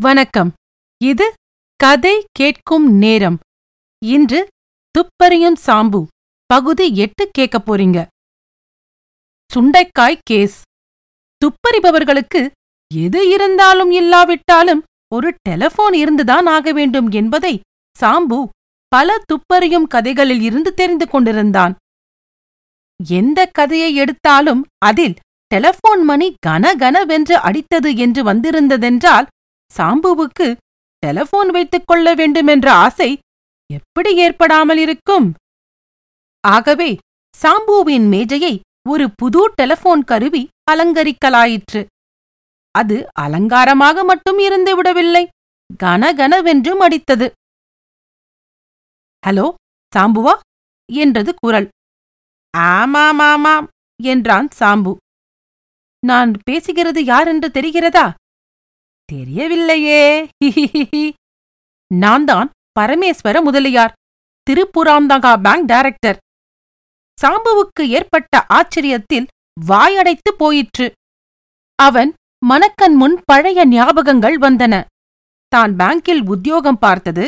வணக்கம். இது கதை கேட்கும் நேரம். இன்று துப்பறியும் சாம்பு பகுதி எட்டு கேட்க போறீங்க. சுண்டைக்காய் கேஸ். துப்பறிபவர்களுக்கு எது இருந்தாலும் இல்லாவிட்டாலும் ஒரு டெலிபோன் இருந்துதான் ஆக வேண்டும் என்பதை சாம்பு பல துப்பறியும் கதைகளில் இருந்து தெரிந்து கொண்டிருந்தான். எந்த கதையை எடுத்தாலும் அதில் டெலிபோன் மணி கனகனவென்று அடித்தது என்று வந்திருந்ததென்றால் சாம்புவுக்கு டெலபோன் வைத்துக் கொள்ள வேண்டுமென்ற ஆசை எப்படி ஏற்படாமல் இருக்கும்? ஆகவே சாம்புவின் மேஜையை ஒரு புது டெலபோன் கருவி அலங்கரிக்கலாயிற்று. அது அலங்காரமாக மட்டும் இருந்து விடவில்லை கனகனவென்றும் அடித்தது. ஹலோ சாம்புவா? என்றது குரல். ஆமாம் ஆமாம் என்றான் சாம்பு. நான் பேசுகிறது யார் என்று தெரிகிறதா? தெரியவில்லையே. நான் தான் பரமேஸ்வர முதலியார் திருப்புராந்தகா பேங்க் டைரக்டர். சாம்புவுக்கு ஏற்பட்ட ஆச்சரியத்தில் வாயடைத்து போயிற்று. அவன் மனக்கண் முன் பழைய ஞாபகங்கள் வந்தன. தான் பேங்கில் உத்தியோகம் பார்த்தது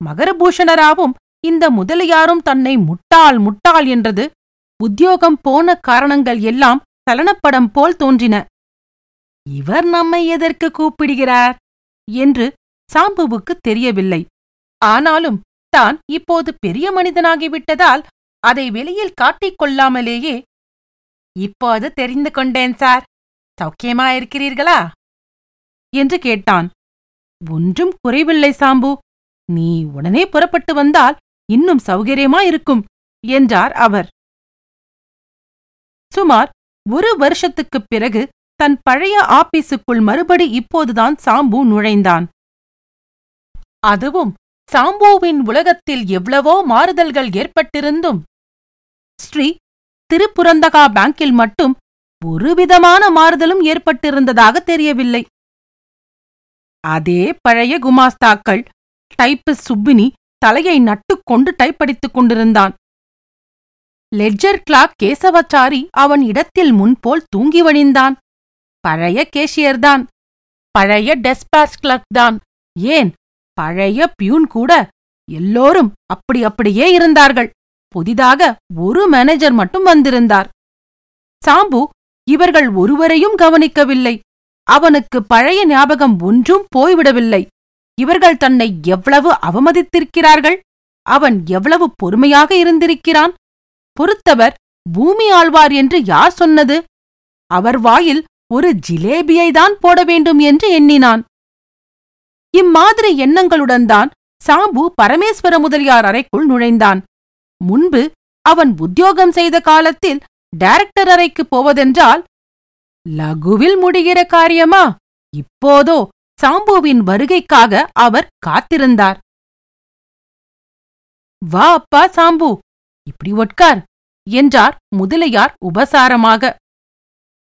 மகரபூஷணராவும் இந்த முதலியாரும் தன்னை முட்டாள் முட்டாள் என்றது. உத்தியோகம் போன காரணங்கள் எல்லாம் சலனப்படம் போல் தோன்றின. இவர் நம்மை எதற்கு கூப்பிடுகிறார்? என்று சாம்புவுக்கு தெரியவில்லை. ஆனாலும் தான் இப்போது பெரிய மனிதனாகிவிட்டதால் அதை வெளியில் காட்டிக் கொள்ளாமலேயே. இப்போது தெரிந்து கொண்டேன் சார். சௌக்கியமா இருக்கிறீர்களா என்று கேட்டான். ஒன்றும் குறைவில்லை சாம்பு. நீ உடனே புறப்பட்டு வந்தால் இன்னும் சௌகரியமா இருக்கும் என்றார் அவர். சுமார் ஒரு வருஷத்துக்குப் பிறகு தன் பழைய ஆபீஸுக்குள் மறுபடி இப்போதுதான் சாம்பு நுழைந்தான். அதுவும் சாம்புவின் உலகத்தில் எவ்வளவோ மாறுதல்கள் ஏற்பட்டிருந்தும் ஸ்ரீ திருப்புரந்தகா பேங்கில் மட்டும் ஒருவிதமான மாறுதலும் ஏற்பட்டிருந்ததாக தெரியவில்லை. அதே பழைய குமாஸ்தாக்கள் டைப்பிஸ் சுப்பினி தலையை நட்டுக்கொண்டு டைப்படித்துக் கொண்டிருந்தான். லெட்ஜர் கிளாக் கேசவச்சாரி அவன் இடத்தில் முன்போல் தூங்கி வழிந்தான் பழைய கேஷியர்தான் பழைய டெஸ்பாச் கிளர்க் தான். ஏன்? பழைய பியூன் கூட எல்லோரும் அப்படி அப்படியே இருந்தார்கள். புதிதாக ஒரு மேனேஜர் மட்டும் வந்திருந்தார். சாம்பு இவர்கள் ஒருவரையும் கவனிக்கவில்லை. அவனுக்கு பழைய ஞாபகம் ஒன்றும் போய்விடவில்லை. இவர்கள் தன்னை எவ்வளவு அவமதித்திருக்கிறார்கள்? அவன் எவ்வளவு பொறுமையாக இருந்திருக்கிறான்? பொறுத்தவர் பூமி ஆழ்வார் என்று யார் சொன்னது? அவர் வாயில் ஒரு ஜிலேபியை தான் போட வேண்டும் என்று எண்ணினான். இம்மாதிரி எண்ணங்களுடன் தான் சாம்பு பரமேஸ்வர முதலியார் அறைக்குள் நுழைந்தான். முன்பு அவன் உத்தியோகம் செய்த காலத்தில் டைரக்டர் அறைக்கு போவதென்றால் லகுவில் முடிகிற காரியமா? இப்போதோ சாம்புவின் வருகைக்காக அவர் காத்திருந்தார். வா அப்பா சாம்பு இப்படி உட்கார் என்றார் முதலியார் உபசாரமாக.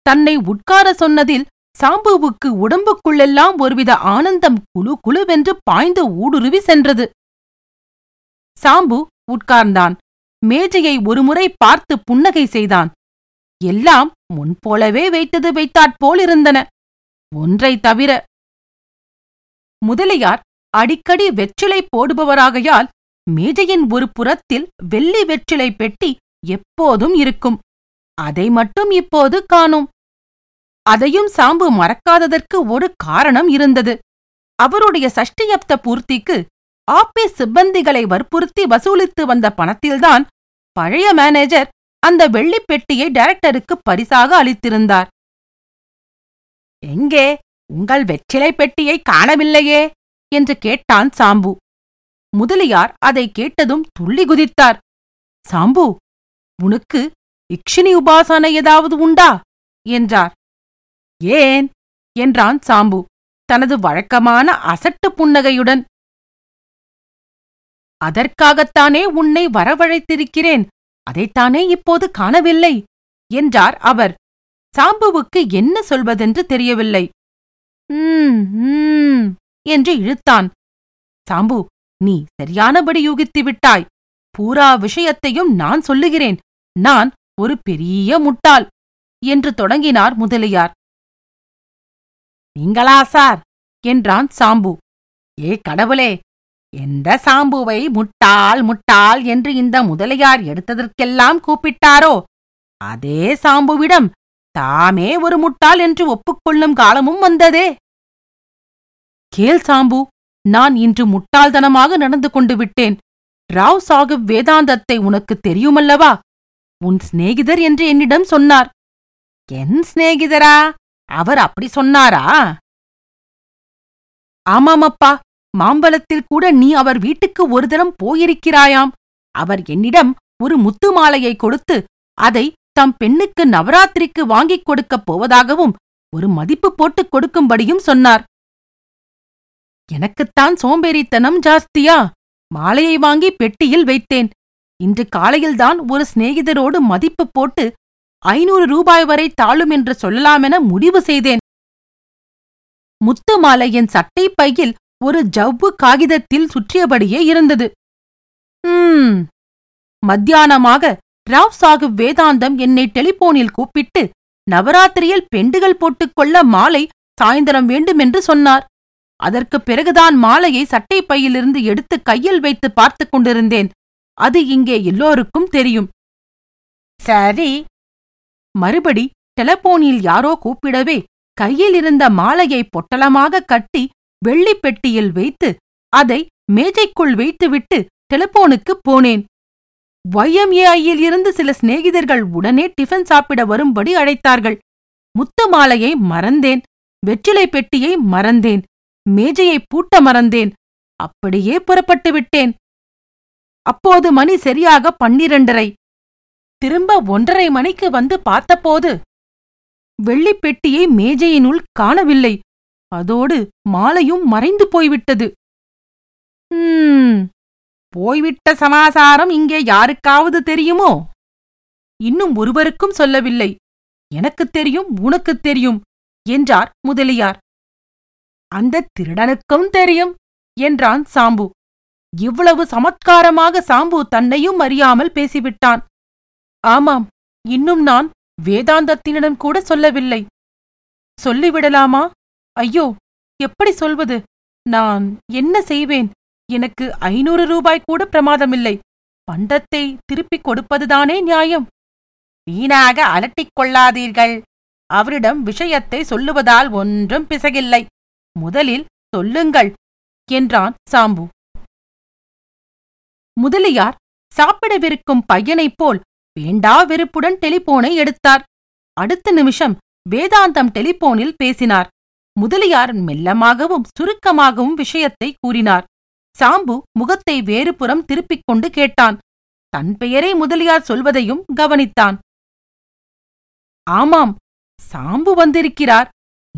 தன்னை உட்கார சொன்னதில் சாம்புவுக்கு உடம்புக்குள்ளெல்லாம் ஒருவித ஆனந்தம் குழு குழுவென்று பாய்ந்து ஊடுருவி சென்றது. சாம்பு உட்கார்ந்தான். மேஜையை ஒருமுறை பார்த்து புன்னகை செய்தான். எல்லாம் முன்போலவே வைத்தது வைத்தாற்போலிருந்தன ஒன்றை தவிர முதலியார் அடிக்கடி வெற்றிலை போடுபவராகையால் மேஜையின் ஒரு புறத்தில் வெள்ளி வெற்றிலை பெட்டி எப்போதும் இருக்கும். அதை மட்டும் இப்போது காணும். அதையும் சாம்பு மறக்காததற்கு ஒரு காரணம் இருந்தது. அவருடைய சஷ்டியப்த பூர்த்திக்கு ஆபீஸ் சிப்பந்திகளை வற்புறுத்தி வசூலித்து வந்த பணத்தில்தான் பழைய மேனேஜர் அந்த வெள்ளிப் பெட்டியை டைரக்டருக்கு பரிசாக அளித்திருந்தார். எங்கே? உங்கள் வெற்றிலை பெட்டியை காணவில்லையே? என்று கேட்டான் சாம்பு. முதலியார் அதை கேட்டதும் துள்ளி குதித்தார். சாம்பு உனக்கு இக்ஷினி உபாசனை ஏதாவது உண்டா? என்றார். ஏன்? என்றான் சாம்பு தனது வழக்கமான அசட்டு புன்னகையுடன். அதற்காகத்தானே உன்னை வரவழைத்திருக்கிறேன் அதைத்தானே இப்போது காணவில்லை என்றார் அவர். சாம்புவுக்கு என்ன சொல்வதென்று தெரியவில்லை. ம் என்று இழுத்தான். சாம்பு நீ சரியானபடி யூகித்து விட்டாய். பூரா விஷயத்தையும் நான் சொல்லுகிறேன். நான் ஒரு பெரிய முட்டாள் என்று தொடங்கினார் முதலியார். நீங்களா சார்? என்றான் சாம்பு. ஏ கடவுளே! எந்த சாம்புவை முட்டாள் முட்டாள் என்று இந்த முதலியார் எடுத்ததற்கெல்லாம் கூப்பிட்டாரோ அதே சாம்புவிடம் தாமே ஒரு முட்டாள் என்று ஒப்புக்கொள்ளும் காலமும் வந்ததே! கேள் சாம்பு நான் இன்று முட்டாள்தனமாக நடந்து கொண்டு விட்டேன். ராவ் சாகிப் வேதாந்தத்தை உனக்கு தெரியுமல்லவா? உன் சிநேகிதர் என்று என்னிடம் சொன்னார். என் சிநேகிதரா? அவர் அப்படி சொன்னாரா? ஆமாமப்பா மாம்பழத்தில் கூட நீ அவர் வீட்டுக்கு ஒரு தரம் போயிருக்கிறாயாம். அவர் என்னிடம் ஒரு முத்து மாலையை கொடுத்து அதை தம் பெண்ணுக்கு நவராத்திரிக்கு வாங்கிக் கொடுக்கப் போவதாகவும் ஒரு மதிப்பு போட்டுக் கொடுக்கும்படியும் சொன்னார். எனக்குத்தான் சோம்பேறித்தனம் ஜாஸ்தியா? மாலையை வாங்கி பெட்டியில் வைத்தேன். இன்று காலையில்தான் ஒரு சிநேகிதரோடு மதிப்பு போட்டு ஐநூறு ரூபாய் வரை தாழும் என்று சொல்லலாமென முடிவு செய்தேன். முத்து என் சட்டை பையில் ஒரு ஜவ்வு காகிதத்தில் சுற்றியபடியே இருந்தது. ம் மத்தியானமாக ராவ் சாகிப் வேதாந்தம் என்னை டெலிபோனில் கூப்பிட்டு நவராத்திரியில் பெண்டுகள் போட்டுக்கொள்ள மாலை சாயந்தரம் வேண்டுமென்று சொன்னார். அதற்குப் பிறகுதான் மாலையை சட்டை பையிலிருந்து எடுத்து கையில் வைத்து பார்த்துக் கொண்டிருந்தேன். அது இங்கே எல்லோருக்கும் தெரியும். சரி. மறுபடி டெலபோனில் யாரோ கூப்பிடவே கையில் இருந்த மாலையை பொட்டலமாக கட்டி வெள்ளிப் பெட்டியில் வைத்து அதை மேஜைக்குள் வைத்துவிட்டு டெலபோனுக்குப் போனேன். ஒய்எம்ஏஐயில் இருந்து சில சிநேகிதர்கள் உடனே டிஃபன் சாப்பிட வரும்படி அழைத்தார்கள். முத்து மாலையை மறந்தேன் வெற்றிலை பெட்டியை மறந்தேன் மேஜையை பூட்ட மறந்தேன் அப்படியே புறப்பட்டு விட்டேன். அப்போது மணி சரியாக பன்னிரண்டரை. திரும்ப ஒன்றரை மணிக்கு வந்து பார்த்தபோது வெள்ளிப் பெட்டியை மேஜையினுள் காணவில்லை. அதோடு மாலையும் மறைந்து போய்விட்டது. "ம், போய்விட்ட சமாசாரம் இங்கே யாருக்காவது தெரியுமோ? இன்னும் ஒருவருக்கும் சொல்லவில்லை. எனக்குத் தெரியும் உனக்குத் தெரியும் என்றார் முதலியார். அந்த திருடனுக்கும் தெரியும் என்றான் சாம்பு. இவ்வளவு சமத்காரமாக சாம்பு தன்னையும் அறியாமல் பேசிவிட்டான். ஆமாம் இன்னும் நான் வேதாந்தத்தினிடம் கூட சொல்லவில்லை. சொல்லிவிடலாமா? ஐயோ எப்படி சொல்வது? நான் என்ன செய்வேன்? எனக்கு ஐநூறு ரூபாய் கூட பிரமாதமில்லை. பண்டத்தை திருப்பிக் கொடுப்பதுதானே நியாயம். வீணாக அலட்டிக் கொள்ளாதீர்கள். அவரிடம் விஷயத்தை சொல்லுவதால் ஒன்றும் பிசகில்லை. முதலில் சொல்லுங்கள் என்றான் சாம்பு. முதலியார் சாப்பிடவிருக்கும் பையனைப் போல் வேண்டா வெறுப்புடன் டெலிபோனை எடுத்தார். அடுத்த நிமிஷம் வேதாந்தம் டெலிபோனில் பேசினார். முதலியார் மெல்லமாகவும் சுருக்கமாகவும் விஷயத்தை கூறினார். சாம்பு முகத்தை வேறுபுறம் திருப்பிக் கொண்டு கேட்டான். தன் பெயரை முதலியார் சொல்வதையும் கவனித்தான். ஆமாம் சாம்பு வந்திருக்கிறார்.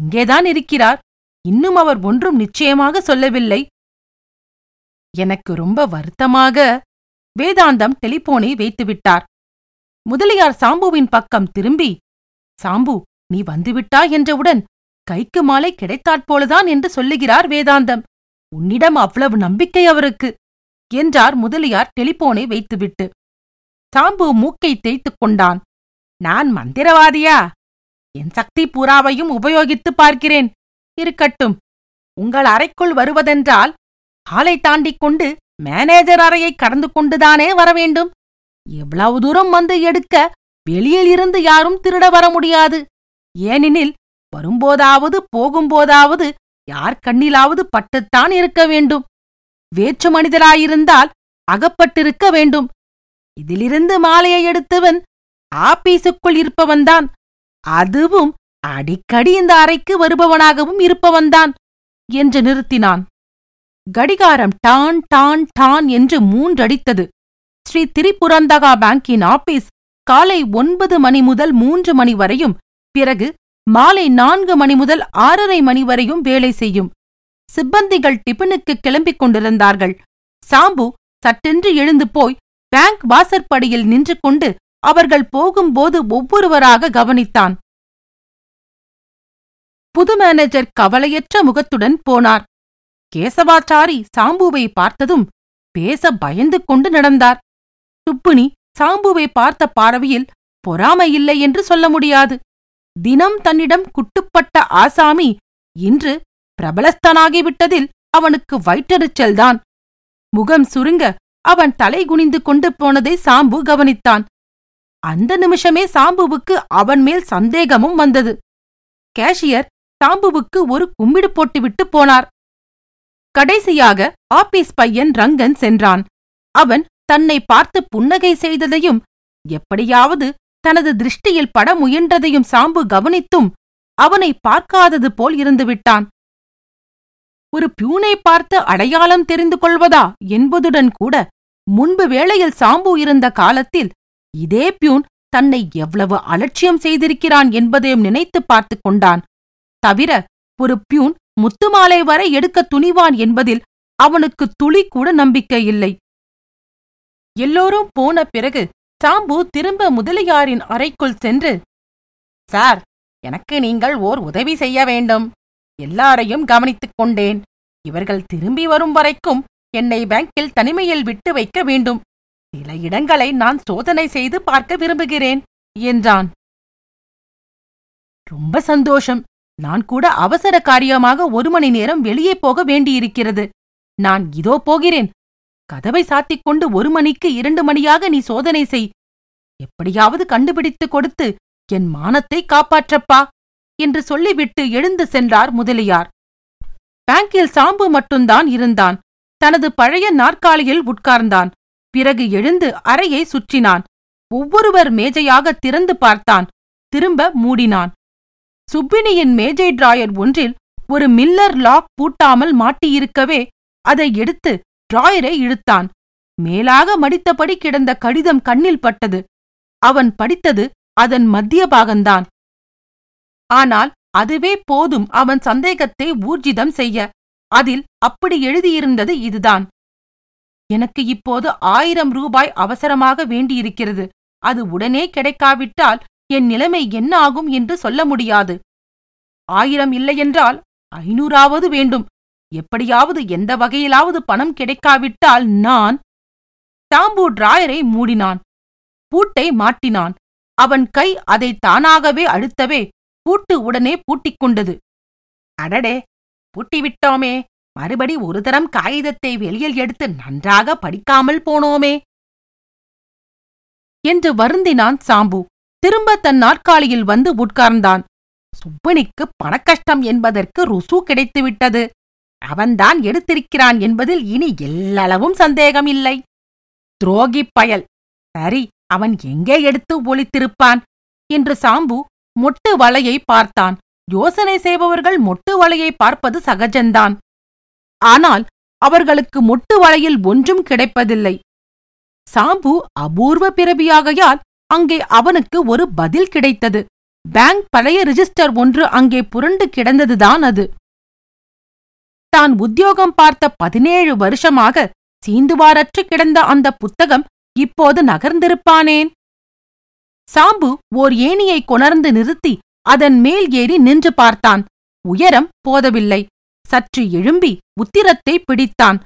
இங்கேதான் இருக்கிறார். இன்னும் அவர் ஒன்றும் நிச்சயமாக சொல்லவில்லை. எனக்கு ரொம்ப வருத்தமாக வேதாந்தம் டெலிபோனை வைத்துவிட்டார். முதலியார் சாம்புவின் பக்கம் திரும்பி சாம்பு நீ வந்துவிட்டாய் என்றவுடன் கைக்கு மாலை கிடைத்தாற்போலதான் என்று சொல்லுகிறார் வேதாந்தம். உன்னிடம் அவ்வளவு நம்பிக்கை அவருக்கு என்றார் முதலியார் டெலிபோனை வைத்துவிட்டு. சாம்பு மூக்கை தேய்த்துக் கொண்டான். நான் மந்திரவாதியா? என் சக்தி பூராவையும் உபயோகித்துப் பார்க்கிறேன். இருக்கட்டும் உங்கள் அறைக்குள் வருவதென்றால் ஹாலை தாண்டிக் கொண்டு மேனேஜர் அறையை கடந்து கொண்டுதானே வரவேண்டும் எவ்வளவு தூரம் வந்து எடுக்க வெளியில் இருந்து யாரும் திருட வர முடியாது. ஏனெனில் வரும்போதாவது போகும்போதாவது யார் கண்ணிலாவது பட்டுத்தான் இருக்க வேண்டும். வேற்று மனிதராயிருந்தால் அகப்பட்டிருக்க வேண்டும். இதிலிருந்து மாலையை எடுத்தவன் ஆபீஸுக்குள் இருப்பவன்தான். அதுவும் அடிக்கடி இந்த அறைக்கு வருபவனாகவும் இருப்பவன்தான் என்று நிறுத்தினான். கடிகாரம் டான் டான் டான் என்று மூன்றடித்தது. ஸ்ரீ திரிபுரந்தகா பேங்கின் ஆபீஸ் காலை ஒன்பது மணி முதல் மூன்று மணி வரையும் பிறகு மாலை நான்கு மணி முதல் ஆறரை மணி வரையும் வேலை செய்யும். சிப்பந்திகள் டிபனுக்கு கிளம்பிக் கொண்டிருந்தார்கள். சாம்பு சட்டென்று எழுந்து போய் பேங்க் வாசற்படியில் நின்று கொண்டு அவர்கள் போகும்போது ஒவ்வொருவராக கவனித்தான். புது மேனேஜர் கவலையற்ற முகத்துடன் போனார். கேசவாச்சாரி சாம்புவை பார்த்ததும் பேச பயந்து கொண்டு நடந்தார். சுப்புனி சாம்புவை பார்த்த பார்வையில் பொறாமை இல்லை என்று சொல்ல முடியாது. தினம் தன்னிடம் குட்டுப்பட்ட ஆசாமி இன்று பிரபலஸ்தனாகிவிட்டதில் அவனுக்கு வயிற்றெரிச்சல்தான். முகம் சுருங்க அவன் தலை குனிந்து கொண்டு போனதை சாம்பு கவனித்தான். அந்த நிமிஷமே சாம்புவுக்கு அவன் மேல் சந்தேகமும் வந்தது. கேஷியர் சாம்புவுக்கு ஒரு கும்பிடு போட்டுவிட்டு போனார். கடைசியாக ஆபீஸ் பையன் ரங்கன் சென்றான். அவன் தன்னை பார்த்து புன்னகை செய்ததையும் எப்படியாவது தனது திருஷ்டியில் பட முயன்றதையும் சாம்பு கவனித்தும் அவனை பார்க்காதது போல் இருந்துவிட்டான் ஒரு பியூனை பார்த்து அடையாளம் தெரிந்து கொள்வதா என்பதுடன் கூட முன்பு வேளையில் சாம்பு இருந்த காலத்தில் இதே பியூன் தன்னை எவ்வளவு அலட்சியம் செய்திருக்கிறான் என்பதையும் நினைத்து பார்த்து கொண்டான். தவிர ஒரு பியூன் முத்துமாலை வரை எடுக்க துணிவான் என்பதில் அவனுக்கு துளி கூட நம்பிக்கை இல்லை. எல்லோரும் போன பிறகு சாம்பு திரும்ப முதலியாரின் அறைக்குள் சென்று சார் எனக்கு நீங்கள் ஓர் உதவி செய்ய வேண்டும். எல்லாரையும் கவனித்துக் கொண்டேன். இவர்கள் திரும்பி வரும் வரைக்கும் என்னை பேங்கில் தனிமையில் விட்டு வைக்க வேண்டும். சில இடங்களை நான் சோதனை செய்து பார்க்க விரும்புகிறேன் என்றான். ரொம்ப சந்தோஷம். நான் கூட அவசர காரியமாக ஒரு மணி நேரம் வெளியே போக வேண்டியிருக்கிறது. நான் இதோ போகிறேன். கதவை சாத்திக் கொண்டு ஒரு மணிக்கு இரண்டு மணியாக நீ சோதனை செய். எப்படியாவது கண்டுபிடித்துக் கொடுத்து என் மானத்தை காப்பாற்றப்பா என்று சொல்லிவிட்டு எழுந்து சென்றார் முதலியார். பேங்கில் சாம்பு மட்டும்தான் இருந்தான். தனது பழைய நாற்காலியில் உட்கார்ந்தான். பிறகு எழுந்து அறையை சுற்றினான். ஒவ்வொருவர் மேஜையாக திறந்து பார்த்தான். திரும்ப மூடினான். சுப்பினியின் மேஜை டிராயர் ஒன்றில் ஒரு மில்லர் லாக் பூட்டாமல் மாட்டியிருக்கவே அதை எடுத்து டிராயரை இழுத்தான். மேலாக மடித்தபடி கிடந்த கடிதம் கண்ணில் பட்டது. அவன் படித்தது அதன் மத்திய பாகந்தான். ஆனால் அதுவே போதும் அவன் சந்தேகத்தை ஊர்ஜிதம் செய்ய. அதில் அப்படி எழுதியிருந்தது இதுதான். எனக்கு இப்போது ஆயிரம் ரூபாய் அவசரமாக வேண்டியிருக்கிறது. அது உடனே கிடைக்காவிட்டால் என் நிலைமை என்ன ஆகும் என்று சொல்ல முடியாது. ஆயிரம் இல்லையென்றால் ஐநூறாவது வேண்டும். எப்படியாவது எந்த வகையிலாவது பணம் கிடைக்காவிட்டால் நான் தாம்பூ டிராயரை மூடினான். பூட்டை மாட்டினான். அவன் கை அதை தானாகவே அழுத்தவே பூட்டு உடனே பூட்டிக் கொண்டது. அடடே பூட்டிவிட்டோமே. மறுபடி ஒரு தரம் காகிதத்தை வெளியில் எடுத்து நன்றாக படிக்காமல் போனோமே. என்று வருந்தினான் சாம்பு. திரும்ப தன் நாற்காலியில் வந்து உட்கார்ந்தான். சுப்பனிக்கு பணக்கஷ்டம் என்பதற்கு ருசு கிடைத்துவிட்டது. அவன்தான் எடுத்திருக்கிறான் என்பதில் இனி எல்லளவும் சந்தேகம் இல்லை துரோகி பயல். சரி அவன் எங்கே எடுத்து ஒளித்திருப்பான்? என்று சாம்பு மொட்டு வலையை பார்த்தான். யோசனை செய்பவர்கள் மொட்டு வலையை பார்ப்பது சகஜந்தான் ஆனால் அவர்களுக்கு மொட்டு வலையில் ஒன்றும் கிடைப்பதில்லை. சாம்பு அபூர்வ பிறவியாகையால் அங்கே அவனுக்கு ஒரு பதில் கிடைத்தது. பேங்க் பழைய ரிஜிஸ்டர் ஒன்று அங்கே புரண்டு கிடந்ததுதான் அது. தான் உத்தியோகம் பார்த்த பதினேழு வருஷமாக சீந்துவாரற்று கிடந்த அந்த புத்தகம் இப்போது நகர்ந்திருப்பானேன் சாம்பு ஓர் ஏணியை கொணர்ந்து நிறுத்தி அதன் மேல் ஏறி நின்று பார்த்தான். உயரம் போதவில்லை. சற்று எழும்பி உத்திரத்தை பிடித்தான்.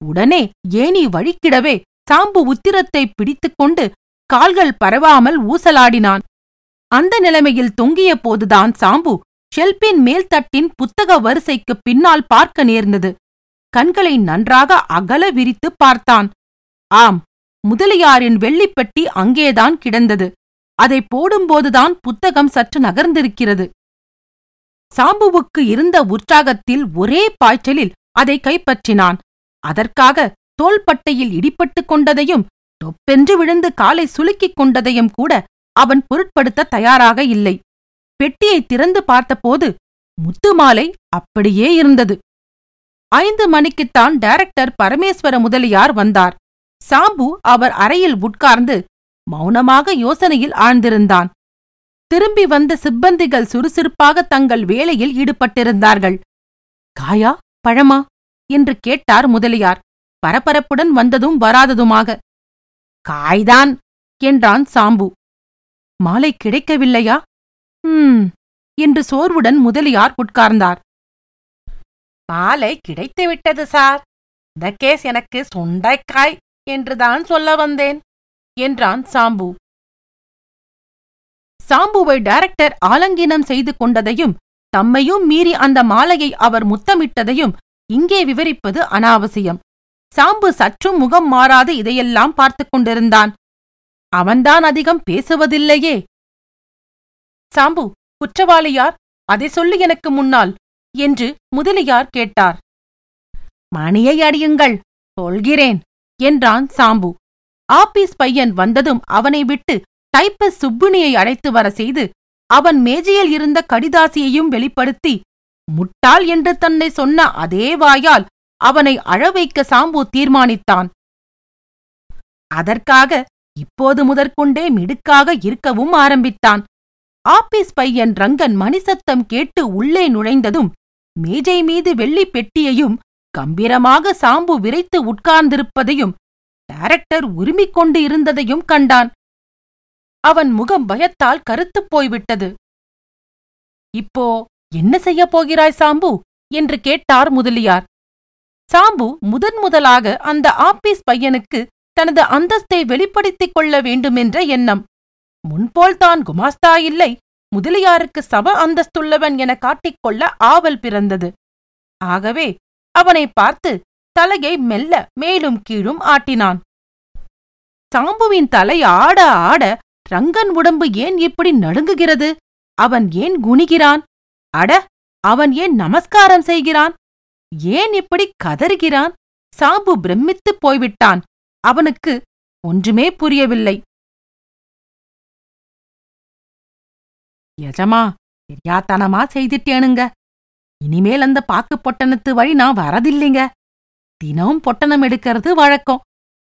உடனே ஏணி வழிக்கிடவே சாம்பு உத்திரத்தை பிடித்துக்கொண்டு கால்கள் பரவாமல் ஊசலாடினான். அந்த நிலைமையில் தொங்கிய போதுதான் சாம்பு ஷெல்பின் மேல்தட்டின் புத்தக வரிசைக்கு பின்னால் பார்க்க நேர்ந்தது. கண்களை நன்றாக அகல விரித்து பார்த்தான். ஆம் முதலியாரின் வெள்ளிப்பெட்டி அங்கேதான் கிடந்தது. அதை போடும்போதுதான் புத்தகம் சற்று நகர்ந்திருக்கிறது. சாம்புவுக்கு இருந்த உற்சாகத்தில் ஒரே பாய்ச்சலில் அதை கைப்பற்றினான். அதற்காக தோள்பட்டையில் இடிப்பட்டுக் கொண்டதையும் தொப்பென்று விழுந்து காலை சுலுக்கிக் கொண்டதையும் கூட அவன் பொருட்படுத்த தயாராக இல்லை. பெட்டியை திறந்து பார்த்தபோது முத்து மாலை அப்படியே இருந்தது. ஐந்து மணிக்குத்தான் டைரக்டர் பரமேஸ்வர முதலியார் வந்தார். சாம்பு அவர் அறையில் உட்கார்ந்து மௌனமாக யோசனையில் ஆழ்ந்திருந்தான். திரும்பி வந்த சிப்பந்திகள் சுறுசுறுப்பாக தங்கள் வேலையில் ஈடுபட்டிருந்தார்கள். காயா பழமா? என்று கேட்டார் முதலியார். பரபரப்புடன் வந்ததும் வராததுமாக. காய்தான் என்றான் சாம்பு. மாலை கிடைக்கவில்லையா? ம் என்று சோர்வுடன் முதலியார் உட்கார்ந்தார். மாலை கிடைத்துவிட்டது சார். இந்த கேஸ் எனக்கு சுண்டைக்காய் என்றுதான் சொல்ல வந்தேன் என்றான் சாம்பு. சாம்புவை டைரக்டர் ஆலங்கீனம் செய்து கொண்டதையும் தம்மையும் மீறி அந்த மாலையை அவர் முத்தமிட்டதையும் இங்கே விவரிப்பது அனாவசியம். சாம்பு சற்றும் முகம் மாறாது இதையெல்லாம் பார்த்துக் கொண்டிருந்தான். அவன்தான் அதிகம் பேசுவதில்லையே சாம்பு குற்றவாளியார் அதை சொல்லு எனக்கு முன்னால் என்று முதலியார் கேட்டார். மணியை அடியுங்கள் சொல்கிறேன் என்றான் சாம்பு. ஆபீஸ் பையன் வந்ததும் அவனை விட்டு டைப்பஸ் சுப்புனியை அழைத்து வர செய்து அவன் மேஜையில் இருந்த கடிதாசியையும் வெளிப்படுத்தி முட்டாள் என்று தன்னை சொன்ன அதே வாயால் அவனை அழவைக்க சாம்பு தீர்மானித்தான். அதற்காக இப்போது முதற்கொண்டே மிடுக்காக இருக்கவும் ஆரம்பித்தான். ஆபீஸ் பையன் ரங்கன் மணிசத்தம் கேட்டு உள்ளே நுழைந்ததும் மேஜை மீது வெள்ளிப் பெட்டியையும் கம்பீரமாக சாம்பு விரைத்து உட்கார்ந்திருப்பதையும் டைரக்டர் உரிமிக் கொண்டு இருந்ததையும் கண்டான். அவன் முகம் பயத்தால் கருத்துப் போய்விட்டது. இப்போ என்ன செய்யப் போகிறாய் சாம்பு? என்று கேட்டார் முதலியார். சாம்பு முதன் முதலாக அந்த ஆபீஸ் பையனுக்கு தனது அந்தஸ்தை வெளிப்படுத்திக் கொள்ள வேண்டுமென்ற எண்ணம். முன்போல் தான் குமாஸ்தா இல்லை. முதலியாருக்கு சம அந்தஸ்துள்ளவன் என காட்டிக்கொள்ள ஆவல் பிறந்தது. ஆகவே அவனை பார்த்து தலையை மெல்ல மேலும் கீழும் ஆட்டினான். சாம்புவின் தலை ஆட ஆட ரங்கன் உடம்பு ஏன் இப்படி நடுங்குகிறது? அவன் ஏன் குணிகிறான் அட அவன் ஏன் நமஸ்காரம் செய்கிறான்? ஏன் இப்படி கதறுகிறான்? சாம்பு பிரமித்துப் போய்விட்டான். அவனுக்கு ஒன்றுமே புரியவில்லை. எஜமா தெரியாத்தனமா செய்திட்டேனுங்க. இனிமேல் அந்த பாக்கு பொட்டணத்து வழி நான் வரதில்லைங்க. தினமும் பொட்டணம் எடுக்கிறது வழக்கம்.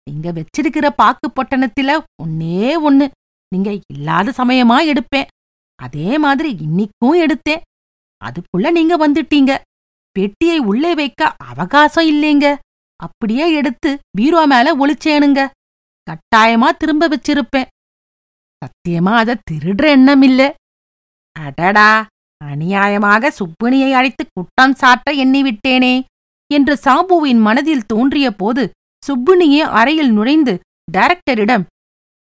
நீங்க வச்சிருக்கிற பாக்கு பொட்டணத்துல ஒன்னே ஒன்னு நீங்க இல்லாத சமயமா எடுப்பேன். அதே மாதிரி இன்னிக்கும் எடுத்தேன். அதுக்குள்ள நீங்க வந்துட்டீங்க. பெட்டியை உள்ளே வைக்க அவகாசம் இல்லைங்க. அப்படியே எடுத்து பீரோ மேல ஒளிச்சேனுங்க. கட்டாயமா திரும்ப வச்சிருப்பேன். சத்தியமா அத திருடுற எண்ணம் இல்ல. அடடா அநியாயமாக சுப்பினியை அழைத்து குற்றம் சாட்ட எண்ணிவிட்டேனே என்று சாம்புவின் மனதில் தோன்றிய போது சுப்பினியே அறையில் நுழைந்து டைரக்டரிடம்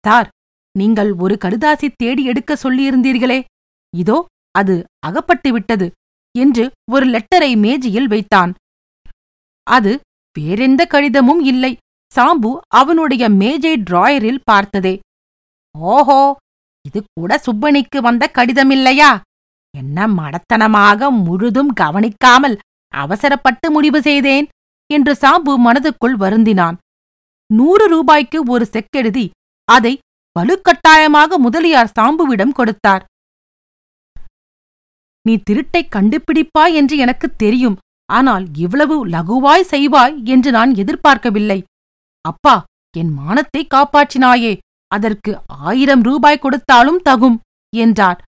சார் நீங்கள் ஒரு கடுதாசி தேடி எடுக்க சொல்லியிருந்தீர்களே. இதோ அது அகப்பட்டு விட்டது என்று ஒரு லெட்டரை மேஜையில் வைத்தான். அது வேறெந்த கடிதமும் இல்லை. சாம்பு அவனுடைய மேஜை டிராயரில் பார்த்ததே. ஓஹோ இது கூட சுப்பனிக்கு வந்த கடிதமில்லையா? என்ன மடத்தனமாக முழுதும் கவனிக்காமல் அவசரப்பட்டு முடிவு செய்தேன் என்று சாம்பு மனதுக்குள் வருந்தினான். நூறு ரூபாய்க்கு ஒரு செக்கெழுதி அதை வலுக்கட்டாயமாக முதலியார் சாம்புவிடம் கொடுத்தார். நீ திருட்டை கண்டுபிடிப்பாய் என்று எனக்குத் தெரியும். ஆனால் இவ்வளவு லகுவாய் செய்வாய் என்று நான் எதிர்பார்க்கவில்லை. அப்பா என் மானத்தை காப்பாற்றினாயே. அதற்கு ஆயிரம் ரூபாய் கொடுத்தாலும் தகும் என்றார்.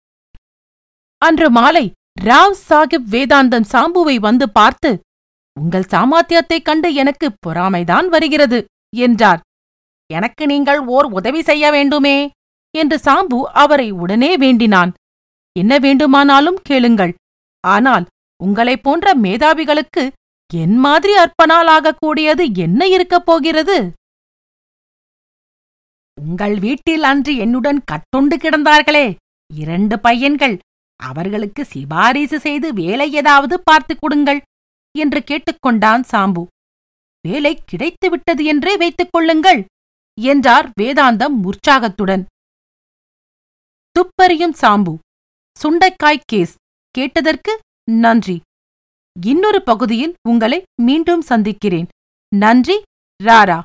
அன்று மாலை ராவ் சாஹிப் வேதாந்தன் சாம்புவை வந்து பார்த்து உங்கள் சாமர்த்தியத்தைக் கண்டு எனக்கு பொறாமைதான் வருகிறது என்றார். எனக்கு நீங்கள் ஓர் உதவி செய்ய வேண்டுமே என்று சாம்பு அவரை உடனே வேண்டினான். என்ன வேண்டுமானாலும் கேளுங்கள். ஆனால் உங்களைப் போன்ற மேதாவிகளுக்கு என் மாதிரி அற்பனாலாகக்கூடியது என்ன இருக்கப் போகிறது? உங்கள் வீட்டில் அன்று என்னுடன் கட்டுண்டு கிடந்தார்களே. இரண்டு பையன்கள் அவர்களுக்கு சிபாரிசு செய்து வேலை ஏதாவது பார்த்துக் கொடுங்கள் என்று கேட்டுக்கொண்டான் சாம்பு. வேலை கிடைத்துவிட்டது என்றே வைத்துக் கொள்ளுங்கள் என்றார் வேதாந்தம் உற்சாகத்துடன். துப்பறியும் சாம்பு சுண்டைக்காய் கேஸ் கேட்டதற்கு நன்றி. இன்னொரு பகுதியில் உங்களை மீண்டும் சந்திக்கிறேன். நன்றி ராரா.